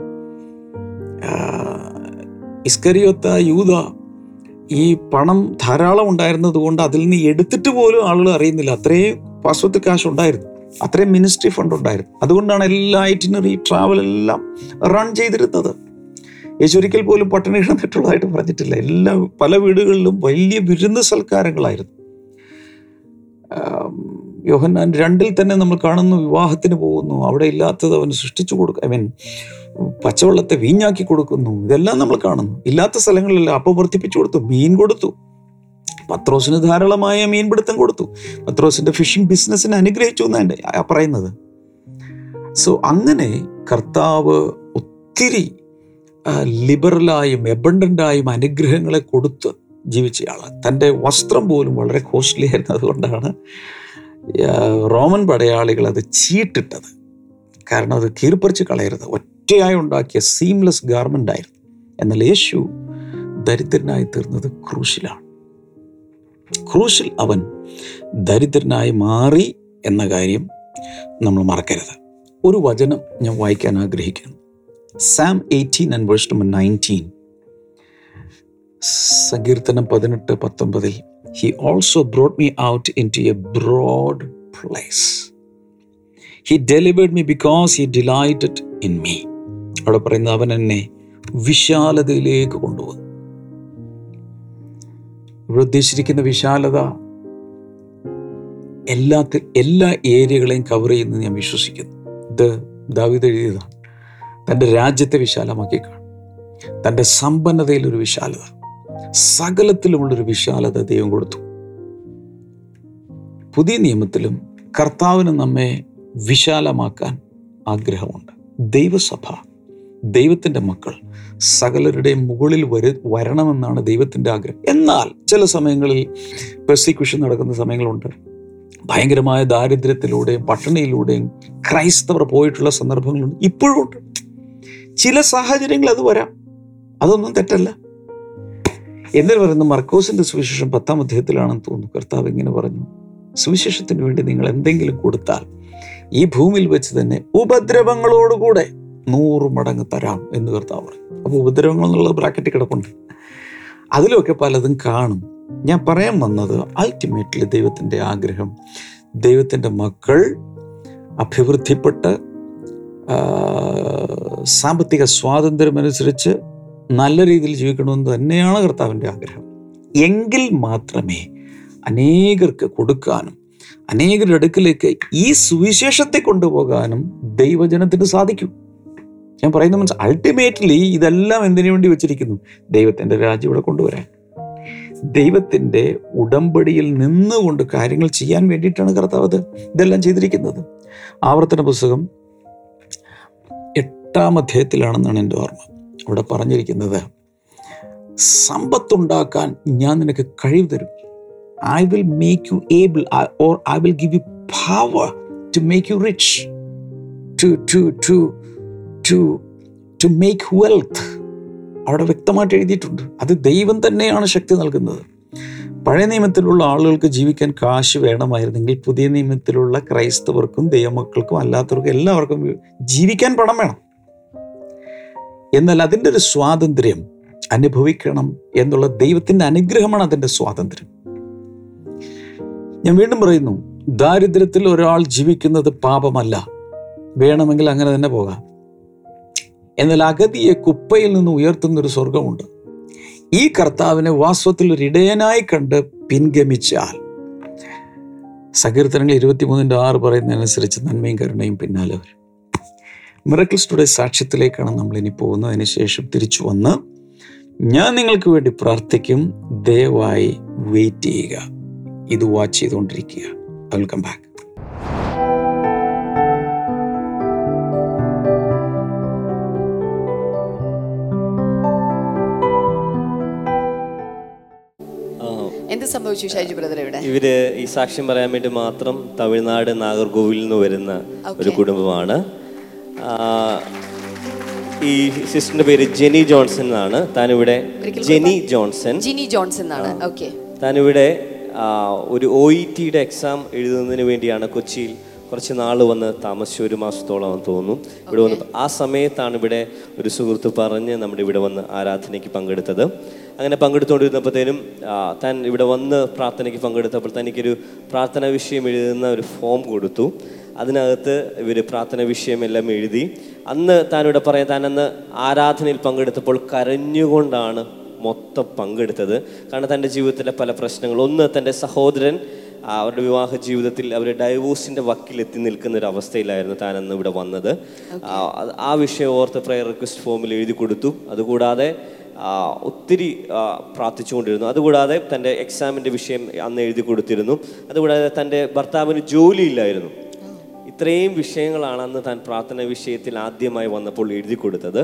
ഇസ്കരിയൊത്ത യൂത ഈ പണം ധാരാളം ഉണ്ടായിരുന്നത് കൊണ്ട് അതിൽ നിന്ന് എടുത്തിട്ട് പോലും ആളുകൾ അറിയുന്നില്ല. അത്രയും വാസ്തവത്തിൽ കാശ് ഉണ്ടായിരുന്നു. അത്രയും മിനിസ്ട്രി ഫണ്ട് ഉണ്ടായിരുന്നു. അതുകൊണ്ടാണ് എല്ലാ ഐറ്റിനറി ട്രാവൽ എല്ലാം റൺ ചെയ്തിരുന്നത്. യേശു ഒരിക്കൽ പോലും പട്ടിണി കിടന്നിട്ടുള്ളതായിട്ട് പറഞ്ഞിട്ടില്ല. എല്ലാ പല വീടുകളിലും വലിയ വിരുന്ന് സൽക്കാരങ്ങളായിരുന്നു. യോഹന്നാൻ രണ്ടിൽ തന്നെ നമ്മൾ കാണുന്നു വിവാഹത്തിന് പോകുന്നു. അവിടെ ഇല്ലാത്തത് അവൻ സൃഷ്ടിച്ചു കൊടുക്കും ഐ മീൻ പച്ചവെള്ളത്തെ വീഞ്ഞാക്കി കൊടുക്കുന്നു. ഇതെല്ലാം നമ്മൾ കാണുന്നു. ഇല്ലാത്ത സ്ഥലങ്ങളിലെല്ലാം അപ്പം വർദ്ധിപ്പിച്ചു കൊടുത്തു മീൻ കൊടുത്തു. പത്രോസിന് ധാരാളമായ മീൻപിടുത്തം കൊടുത്തു. പത്രോസിന്റെ ഫിഷിംഗ് ബിസിനസ്സിനെ അനുഗ്രഹിച്ചു എന്നാണ് പറയുന്നത്. സോ അങ്ങനെ കർത്താവ് ഒത്തിരി ലിബറലായും എബണ്ടന്റായും അനുഗ്രഹങ്ങളെ കൊടുത്ത് ജീവിച്ചയാളാണ്. തന്റെ വസ്ത്രം പോലും വളരെ കോസ്റ്റ്ലി ആയിരുന്നു. അതുകൊണ്ടാണ് റോമൻ പടയാളികൾ അത് ചീട്ടിട്ടത്. കാരണം അത് കീർപ്പറിച്ച് കളയരുത്. ഒറ്റയായി ഉണ്ടാക്കിയ സീംലെസ് ഗാർമെന്റ് ആയിരുന്നു. എന്നാൽ യേശു ദരിദ്രനായി തീർന്നത് ക്രൂശിലാണ്. ക്രൂശിൽ അവൻ ദരിദ്രനായി മാറി എന്ന കാര്യം നമ്മൾ മറക്കരുത്. ഒരു വചനം ഞാൻ വായിക്കാൻ ആഗ്രഹിക്കുന്നു. Psalm eighteen and verse number nineteen സങ്കീർത്തനം പതിനെട്ട് പത്തൊമ്പതിൽ he also brought me out into a broad place he delivered me because he delighted in me അവിടെ പറയുന്നത് അവൻ എന്നെ വിശാലതയിലേക്ക് കൊണ്ടുവന്നു. ഇവിടെ ഉദ്ദേശിച്ചിരിക്കുന്ന വിശാലത. എല്ലാത്തിൽ എല്ലാ ഏരിയകളെയും കവർ ചെയ്യുന്നത് ഞാൻ വിശ്വസിക്കുന്നു. ഇത് ദാവിദ് എഴുതിയതാണ്. തന്റെ രാജ്യത്തെ വിശാലമാക്കി കാണും. തന്റെ സമ്പന്നതയിലൊരു വിശാലത. സകലത്തിലുമുള്ളൊരു വിശാലത ദൈവം കൊടുത്തു. പുതിയ നിയമത്തിലും കർത്താവിന് നമ്മെ വിശാലമാക്കാൻ ആഗ്രഹമുണ്ട്. ദൈവസഭ ദൈവത്തിന്റെ മക്കൾ സകലരുടെയും മുകളിൽ വരു വരണമെന്നാണ് ദൈവത്തിന്റെ ആഗ്രഹം. എന്നാൽ ചില സമയങ്ങളിൽ പെർസിക്യൂഷൻ നടക്കുന്ന സമയങ്ങളുണ്ട്. ഭയങ്കരമായ ദാരിദ്ര്യത്തിലൂടെയും പട്ടിണിയിലൂടെയും ക്രൈസ്തവർ പോയിട്ടുള്ള സന്ദർഭങ്ങളുണ്ട്. ഇപ്പോഴും ഉണ്ട്. ചില സാഹചര്യങ്ങൾ അത് വരാം. അതൊന്നും തെറ്റല്ല. എന്നിട്ട് പറയുന്ന മർക്കോസിന്റെ സുവിശേഷം പത്താം അധ്യായത്തിലാണെന്ന് തോന്നുന്നു. കർത്താവ് ഇങ്ങനെ പറഞ്ഞു. സുവിശേഷത്തിന് വേണ്ടി നിങ്ങൾ എന്തെങ്കിലും കൊടുത്താൽ ഈ ഭൂമിയിൽ വെച്ച് തന്നെ ഉപദ്രവങ്ങളോടുകൂടെ നൂറ് മടങ്ങ് തരാം എന്ന് കർത്താവ് പറയും അപ്പോൾ ഉപദ്രവങ്ങൾ എന്നുള്ളത് ബ്രാക്കറ്റ് കിടപ്പുണ്ട്. അതിലൊക്കെ പലതും കാണും. ഞാൻ പറയാൻ വന്നത് അൾട്ടിമേറ്റ്ലി ദൈവത്തിന്റെ ആഗ്രഹം ദൈവത്തിന്റെ മക്കൾ അഭിവൃദ്ധിപ്പെട്ട് സാമ്പത്തിക സ്വാതന്ത്ര്യമനുസരിച്ച് നല്ല രീതിയിൽ ജീവിക്കണമെന്ന് തന്നെയാണ് കർത്താവിന്റെ ആഗ്രഹം. എങ്കിൽ മാത്രമേ അനേകർക്ക് കൊടുക്കാനും അനേകരുടെ അടുക്കിലേക്ക് ഈ സുവിശേഷത്തെ കൊണ്ടുപോകാനും ദൈവജനത്തിന് സാധിക്കും. ഞാൻ പറയുന്ന മനസ്സിൽ അൾട്ടിമേറ്റ്ലി ഇതെല്ലാം എന്തിനു വേണ്ടി വെച്ചിരിക്കുന്നു? ദൈവത്തിന്റെ രാജ്യം ഇവിടെ കൊണ്ടുവരാൻ. ദൈവത്തിന്റെ ഉടമ്പടിയിൽ നിന്നുകൊണ്ട് കാര്യങ്ങൾ ചെയ്യാൻ വേണ്ടിയിട്ടാണ് കർത്താവ് അത് ഇതെല്ലാം ചെയ്തിരിക്കുന്നത്. ആവർത്തന പുസ്തകം എട്ടാം അധ്യായത്തിലാണെന്നാണ് എന്റെ ഓർമ്മ. അവിടെ പറഞ്ഞിരിക്കുന്നത് സമ്പത്തുണ്ടാക്കാൻ ഞാൻ നിനക്ക് കഴിവ് തരും. I will make you able or I will give you power to make you rich to to to to to make wealth അവിടെ വ്യക്തമായിട്ട് എഴുതിയിട്ടുണ്ട്. അത് ദൈവം തന്നെയാണ് ശക്തി നൽകുന്നത്. പഴയ നിയമത്തിലുള്ള ആളുകൾക്ക് ജീവിക്കാൻ കാശ് വേണമായിരുന്നെങ്കിൽ പുതിയ നിയമത്തിലുള്ള ക്രൈസ്തവർക്കും ദൈവമക്കൾക്കും അല്ലാത്തവർക്കും എല്ലാവർക്കും ജീവിക്കാൻ പണം വേണം. എന്നാൽ അതിന്റെ ഒരു സ്വാതന്ത്ര്യം അനുഭവിക്കണം എന്നുള്ള ദൈവത്തിന്റെ അനുഗ്രഹമാണ് അതിന്റെ സ്വാതന്ത്ര്യം. ഞാൻ വീണ്ടും പറയുന്നു ദാരിദ്ര്യത്തിൽ ഒരാൾ ജീവിക്കുന്നത് പാപമല്ല. വേണമെങ്കിൽ അങ്ങനെ തന്നെ പോകാം. എന്നാൽ അഗതിയെ കുപ്പയിൽ നിന്ന് ഉയർത്തുന്നൊരു സ്വർഗമുണ്ട് ഈ കർത്താവിനെ വാസ്തവത്തിൽ ഒരു ഇടയനായി കണ്ട് പിൻഗമിച്ചാൽ. സങ്കീർത്തനങ്ങൾ ഇരുപത്തിമൂന്നിന്റെ ആറ് പറയുന്നതനുസരിച്ച് നന്മയും കരുണയും പിന്നാലെ വരും. മിറക്കിൾസ് ടുഡേ സാക്ഷ്യത്തിലേക്കാണ് നമ്മൾ ഇനി പോകുന്നതിന് ശേഷം തിരിച്ചു വന്ന് ഞാൻ നിങ്ങൾക്ക് വേണ്ടി പ്രാർത്ഥിക്കും. ദയവായി വെയിറ്റ് ചെയ്യുക. ഇത് വാച്ച് ചെയ്തുകൊണ്ടിരിക്കുക. വെൽക്കം ബാക്ക് എന്ത് സംഭവിച്ചു ഷൈജു ബ്രദർ ഇവിടെ? ഇവർ ഈ സാക്ഷ്യം പറയാൻ വേണ്ടി മാത്രം തമിഴ്നാട് നാഗർകോവിലിൽ നിന്ന് വരുന്ന ഒരു കുടുംബമാണ്. ഈ സിസ്റ്ററിന്റെ പേര് ജെനി ജോൺസൺ എന്നാണ്. താനിവിടെ ജെനി ജോൺസൺ. ജെനി ജോൺസൺ എന്നാണ്. ഓക്കെ. താനിവിടെ ഒരു ഒ ഇ ടിയുടെ എക്സാം എഴുതുന്നതിന് വേണ്ടിയാണ് കൊച്ചിയിൽ കുറച്ച് നാൾ വന്ന് താമസിച്ചു ഒരു മാസത്തോളം തോന്നുന്നു. ഇവിടെ വന്ന് ആ സമയത്താണ് ഇവിടെ ഒരു സുഹൃത്ത് പറഞ്ഞ് നമ്മുടെ ഇവിടെ വന്ന് ആരാധനയ്ക്ക് പങ്കെടുത്തത്. അങ്ങനെ പങ്കെടുത്തുകൊണ്ടിരുന്നപ്പോഴത്തേനും താൻ ഇവിടെ വന്ന് പ്രാർത്ഥനയ്ക്ക് പങ്കെടുത്തപ്പോൾ തനിക്കൊരു പ്രാർത്ഥന വിഷയം എഴുതുന്ന ഒരു ഫോം കൊടുത്തു. അതിനകത്ത് ഇവർ പ്രാർത്ഥന വിഷയമെല്ലാം എഴുതി. അന്ന് താനിവിടെ പറയാം താൻ അന്ന് ആരാധനയിൽ പങ്കെടുത്തപ്പോൾ കരഞ്ഞുകൊണ്ടാണ് മൊത്തം പങ്കെടുത്തത്. കാരണം തന്റെ ജീവിതത്തിലെ പല പ്രശ്നങ്ങൾ ഒന്ന് തന്റെ സഹോദരൻ അവരുടെ വിവാഹ ജീവിതത്തിൽ അവർ ഡൈവോഴ്സിന്റെ വക്കിലെത്തി നിൽക്കുന്ന ഒരു അവസ്ഥയിലായിരുന്നു താൻ അന്ന് ഇവിടെ വന്നത്. ആ, വിഷയം ഓർത്ത് പ്രയർ റിക്വസ്റ്റ് ഫോമിൽ എഴുതി കൊടുത്തു. അതുകൂടാതെ ഒത്തിരി പ്രാർത്ഥിച്ചുകൊണ്ടിരുന്നു. അതുകൂടാതെ തന്റെ എക്സാമിന്റെ വിഷയം അന്ന് എഴുതി കൊടുത്തിരുന്നു. അതുകൂടാതെ തന്റെ ഭർത്താവിന് ജോലിയില്ലായിരുന്നു. ഇത്രയും വിഷയങ്ങളാണ് അന്ന് താൻ പ്രാർത്ഥന വിഷയത്തിൽ ആദ്യമായി വന്നപ്പോൾ എഴുതി കൊടുത്തത്.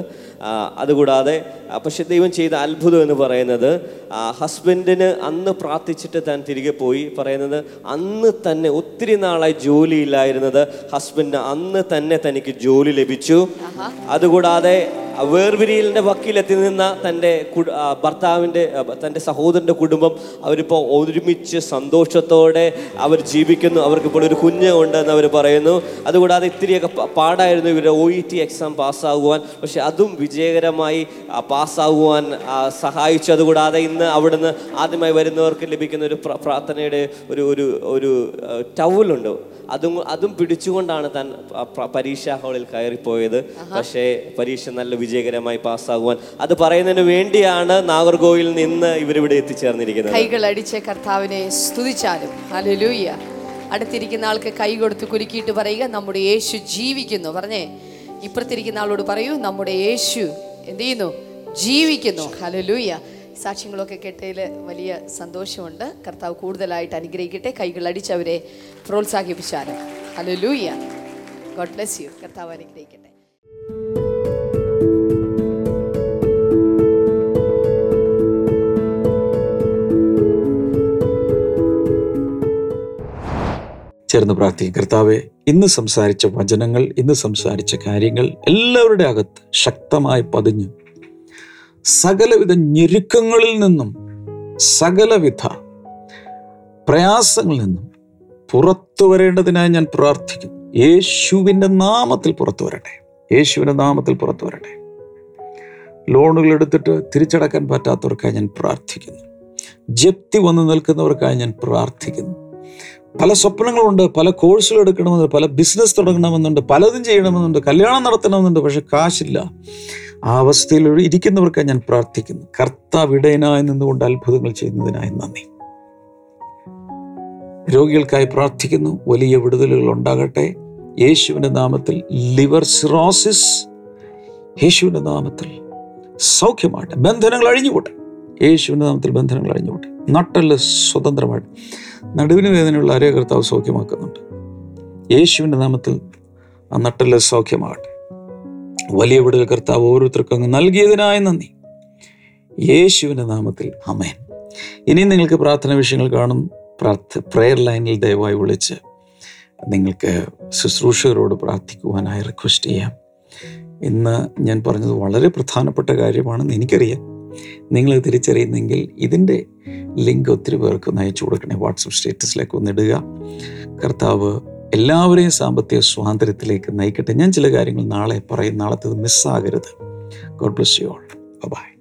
അതുകൂടാതെ പക്ഷേ പക്ഷെ ദൈവം ചെയ്ത അത്ഭുതം എന്ന് പറയുന്നത് ഹസ്ബൻഡിന് അന്ന് പ്രാർത്ഥിച്ചിട്ട് താൻ തിരികെ പോയി പറയുന്നത് അന്ന് തന്നെ ഒത്തിരി നാളായി ജോലിയില്ലായിരുന്നത് ഹസ്ബൻഡിന് അന്ന് തന്നെ തനിക്ക് ജോലി ലഭിച്ചു. അതുകൂടാതെ വേർപിരിയലിന്റെ വക്കീലെത്തി നിന്ന തന്റെ ഭർത്താവിന്റെ തന്റെ സഹോദരന്റെ കുടുംബം അവരിപ്പോൾ ഒരുമിച്ച് സന്തോഷത്തോടെ അവർ ജീവിക്കുന്നു. അവർക്കിപ്പോൾ ഒരു കുഞ്ഞ് ഉണ്ടെന്ന് അവർ പറയുന്നു. അതുകൂടാതെ ഇത്തിരിയൊക്കെ പാടായിരുന്നു ഇവരുടെ ഒ ഇ ടി എക്സാം പാസ്സാകുവാൻ. പക്ഷെ അതും വിജയകരമായി പാസ്സാകുവാൻ സഹായിച്ചു. അതുകൂടാതെ ഇന്ന് അവിടുന്ന് ആദ്യമായി വരുന്നവർക്ക് ലഭിക്കുന്ന ഒരു പ്രാർത്ഥനയുടെ ഒരു ഒരു ഒരു ടവലുണ്ട്. അതും അതും പിടിച്ചുകൊണ്ടാണ് താൻ പരീക്ഷാ ഹാളിൽ കയറിപ്പോയത്. പക്ഷേ പരീക്ഷ നല്ല വിജയകരമായി പാസ്സാകുവാൻ അത് പറയുന്നതിന് വേണ്ടിയാണ് നാഗർകോവിൽ നിന്ന് ഇവരിവിടെ എത്തിച്ചേർന്നിരിക്കുന്നത്. കൈകൾ അടിച്ച കർത്താവിനെ സ്തുതിച്ചാലും. ഹല്ലേലൂയ അടുത്തിരിക്കുന്ന ആൾക്ക് കൈ കൊടുത്ത് കുലുക്കിയിട്ട് പറയുക നമ്മുടെ യേശു ജീവിക്കുന്നു. പറഞ്ഞേ ഇപ്പുറത്തിരിക്കുന്ന ആളോട് പറയൂ നമ്മുടെ യേശു എന്ത് ചെയ്യുന്നു? ജീവിക്കുന്നു. ഹല്ലേലൂയ സാക്ഷ്യങ്ങളൊക്കെ കേട്ടതിൽ വലിയ സന്തോഷമുണ്ട്. കർത്താവ് കൂടുതലായിട്ട് അനുഗ്രഹിക്കട്ടെ. കൈകൾ അടിച്ചവരെ പ്രോത്സാഹിപ്പിച്ചാൽ hallelujah God bless you കർത്താവ് അനുഗ്രഹിക്കട്ടെ. ചേർന്ന് പ്രാർത്ഥിക്കും. കർത്താവെ ഇന്ന് സംസാരിച്ച വചനങ്ങൾ ഇന്ന് സംസാരിച്ച കാര്യങ്ങൾ എല്ലാവരുടെ അകത്ത് ശക്തമായി പതിഞ്ഞ്. സകലവിധ ഞെരുക്കങ്ങളിൽ നിന്നും സകലവിധ പ്രയാസങ്ങളിൽ നിന്നും പുറത്തു വരേണ്ടതിനായി ഞാൻ പ്രാർത്ഥിക്കുന്നു. യേശുവിന്റെ നാമത്തിൽ പുറത്തു വരട്ടെ. യേശുവിന്റെ നാമത്തിൽ പുറത്തു വരട്ടെ. ലോണുകൾ എടുത്തിട്ട് തിരിച്ചടക്കാൻ പറ്റാത്തവർക്കായി ഞാൻ പ്രാർത്ഥിക്കുന്നു. ജപ്തി വന്ന് നിൽക്കുന്നവർക്കായി ഞാൻ പ്രാർത്ഥിക്കുന്നു. പല സ്വപ്നങ്ങളുണ്ട് പല കോഴ്സുകൾ എടുക്കണമെന്നുണ്ട് പല ബിസിനസ് തുടങ്ങണമെന്നുണ്ട് പലതും ചെയ്യണമെന്നുണ്ട് കല്യാണം നടത്തണമെന്നുണ്ട് പക്ഷെ കാശില്ല. ആ അവസ്ഥയിൽ ഇരിക്കുന്നവർക്ക് ഞാൻ പ്രാർത്ഥിക്കുന്നു. കർത്താവ് ഇടയനായി നിന്നുകൊണ്ട് അത്ഭുതങ്ങൾ ചെയ്യുന്നതിനായി നന്ദി. രോഗികൾക്കായി പ്രാർത്ഥിക്കുന്നു. വലിയ വിടുതലുകൾ ഉണ്ടാകട്ടെ. യേശുവിന്റെ നാമത്തിൽ ലിവർ സിറോസിസ് യേശുവിന്റെ നാമത്തിൽ സൗഖ്യമാകട്ടെ. ബന്ധനങ്ങൾ അഴിഞ്ഞുപോട്ടെ യേശുവിന്റെ നാമത്തിൽ ബന്ധനങ്ങൾ അഴിഞ്ഞുപോട്ടെ നട്ടൽ സ്വതന്ത്രമായിട്ട് നടുവിന് വേദനയുള്ള ആരെയോ കർത്താവ് സൗഖ്യമാക്കുന്നുണ്ട്. യേശുവിന്റെ നാമത്തിൽ ആ നട്ടല്ല സൗഖ്യമാകട്ടെ. വലിയ വിടുതൽ കർത്താവ് ഓരോരുത്തർക്കും അങ്ങ് നൽകിയതിനായി നന്ദി. യേശുവിന്റെ നാമത്തിൽ അമേൻ ഇനിയും നിങ്ങൾക്ക് പ്രാർത്ഥന വിഷയങ്ങൾ കാണും. പ്രാർത്ഥ പ്രെയർ ലൈനിൽ ദയവായി വിളിച്ച് നിങ്ങൾക്ക് ശുശ്രൂഷകരോട് പ്രാർത്ഥിക്കുവാനായി റിക്വസ്റ്റ് ചെയ്യാം. ഇന്ന് ഞാൻ പറഞ്ഞത് വളരെ പ്രധാനപ്പെട്ട കാര്യമാണെന്ന് എനിക്കറിയാം. നിങ്ങൾ തിരിച്ചറിയുന്നെങ്കിൽ ഇതിന്റെ ലിങ്ക് ഒത്തിരി പേർക്ക് ഒന്ന് അയച്ചു കൊടുക്കണേ. വാട്സപ്പ് സ്റ്റേറ്റസിലേക്ക് ഒന്നിടുക കർത്താവ് എല്ലാവരെയും സാമ്പത്തിക സ്വാതന്ത്ര്യത്തിലേക്ക് നയിക്കട്ടെ. ഞാൻ ചില കാര്യങ്ങൾ നാളെ പറയും. നാളത്തേത് മിസ്സാകരുത്. God bless you all bye